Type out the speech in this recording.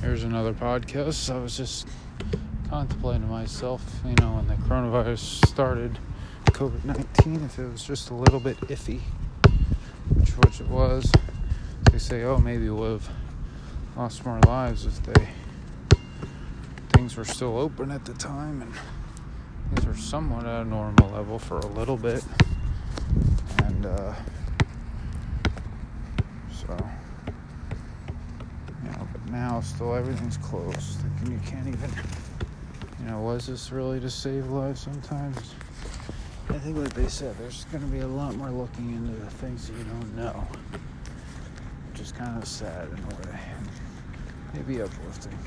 Here's another podcast. I was just contemplating myself, you know, when the coronavirus started, COVID 19, if it was just a little bit iffy, which, which it was. They say, oh, maybe we would have lost more lives if they things were still open at the time and things were somewhat at a normal level for a little bit. And uh, so, you know, but now still everything's closed. And you can't even, you know, was this really to save lives sometimes? I think, like they said, there's going to be a lot more looking into the things that you don't know, which is kind of sad in a way, maybe uplifting.